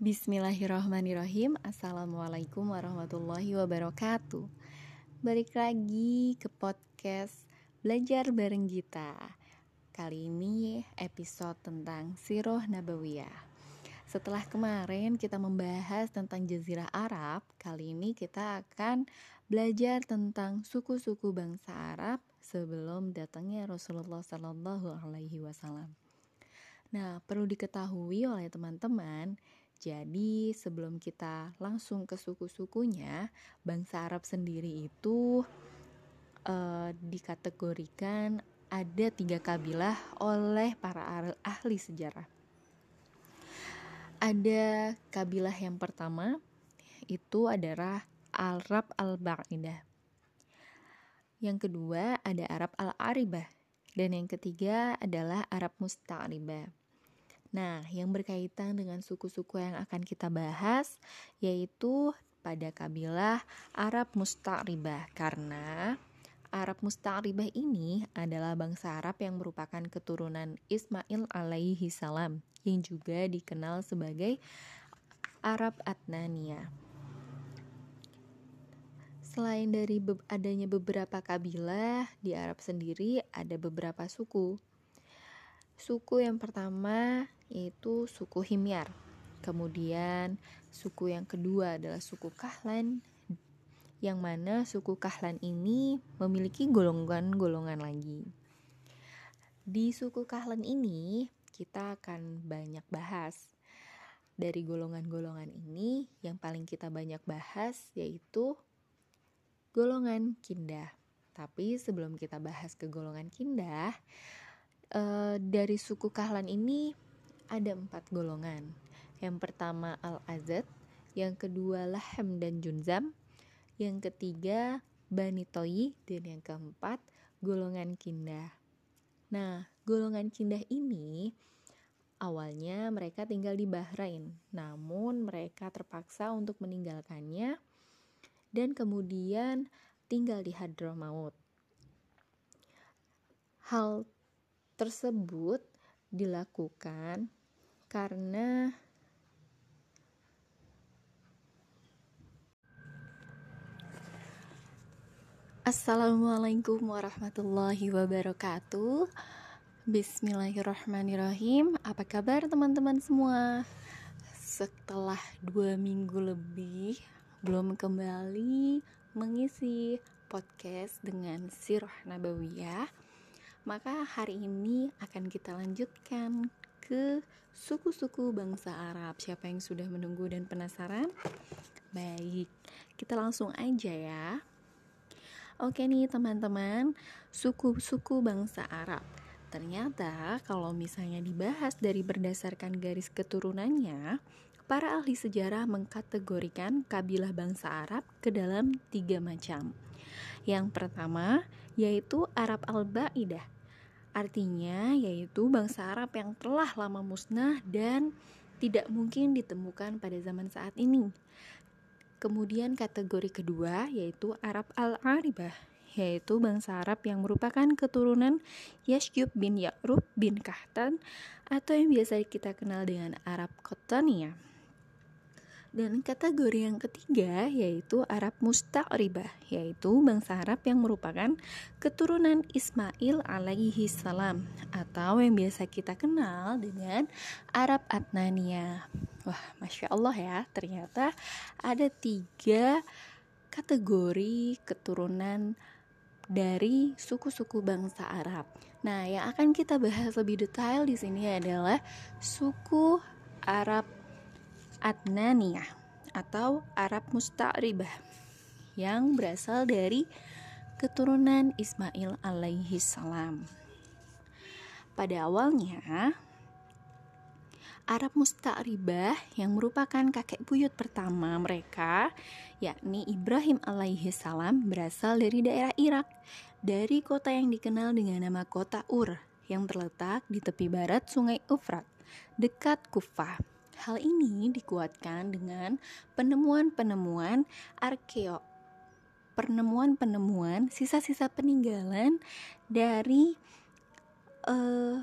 Bismillahirrahmanirrahim. Assalamualaikum warahmatullahi wabarakatuh. Balik lagi ke podcast Belajar Bareng Gita. Kali ini episode tentang Siroh Nabawiyah. Setelah kemarin kita membahas tentang Jazirah Arab Kali ini kita akan belajar tentang suku-suku bangsa Arab Sebelum datangnya Rasulullah Sallallahu Alaihi Wasallam. Nah, perlu diketahui oleh teman-teman, jadi sebelum kita langsung ke suku-sukunya, bangsa Arab sendiri itu uh, dikategorikan ada tiga kabilah oleh para ahli sejarah. Ada kabilah yang pertama itu adalah Arab al-Ba'idah. Yang kedua ada Arab al-Aribah dan yang ketiga adalah Arab Musta'ribah. Nah, yang berkaitan dengan suku-suku yang akan kita bahas yaitu pada kabilah Arab Musta'ribah karena Arab Musta'ribah ini adalah bangsa Arab yang merupakan keturunan Ismail alaihi salam yang juga dikenal sebagai Arab Adnania. Selain dari adanya beberapa kabilah di Arab sendiri ada beberapa suku. Suku yang pertama yaitu suku Himyar. Kemudian suku yang kedua adalah suku Kahlan yang mana suku Kahlan ini memiliki golongan-golongan lagi. Di suku Kahlan ini kita akan banyak bahas. Dari golongan-golongan ini yang paling kita banyak bahas yaitu golongan Kindah. Tapi sebelum kita bahas ke golongan Kindah, eh, dari suku Kahlan ini ada empat golongan. Yang pertama Al-Azad, yang kedua Lahem dan Junzam, yang ketiga Bani Toyi, dan yang keempat golongan Kindah. Nah, golongan Kindah ini awalnya mereka tinggal di Bahrain, namun mereka terpaksa untuk meninggalkannya dan kemudian tinggal di Hadramaut. Hal tersebut dilakukan karena Assalamualaikum warahmatullahi wabarakatuh Bismillahirrahmanirrahim Apa kabar teman-teman semua? Setelah dua minggu lebih Belum kembali mengisi podcast dengan Sirah Nabawiyah Maka hari ini akan kita lanjutkan ke suku-suku bangsa Arab. Siapa yang sudah menunggu dan penasaran? Baik, kita langsung aja ya. Oke nih teman-teman, suku-suku bangsa Arab. Ternyata kalau misalnya dibahas dari berdasarkan garis keturunannya, para ahli sejarah mengkategorikan kabilah bangsa Arab ke dalam tiga macam. Yang pertama yaitu Arab Al-Ba'idah Artinya yaitu bangsa Arab yang telah lama musnah dan tidak mungkin ditemukan pada zaman saat ini. Kemudian kategori kedua yaitu Arab Al-Aribah yaitu bangsa Arab yang merupakan keturunan Yashyub bin Ya'rub bin Kahtan atau yang biasa kita kenal dengan Arab Qotania. Dan kategori yang ketiga yaitu Arab Musta'ribah, yaitu bangsa Arab yang merupakan keturunan Ismail alaihi salam atau yang biasa kita kenal dengan Arab Adnania. Wah, masya Allah ya, ternyata ada tiga kategori keturunan dari suku-suku bangsa Arab. Nah, yang akan kita bahas lebih detail di sini adalah suku Arab Adnaniyah atau Arab Musta'ribah yang berasal dari keturunan Ismail alaihi salam. Pada awalnya, Arab Musta'ribah yang merupakan kakek buyut pertama mereka, yakni Ibrahim alaihi salam berasal dari daerah Irak, dari kota yang dikenal dengan nama kota Ur yang terletak di tepi barat sungai Ufrat, dekat Kufah. Hal ini dikuatkan dengan penemuan-penemuan arkeo penemuan-penemuan sisa-sisa peninggalan dari uh,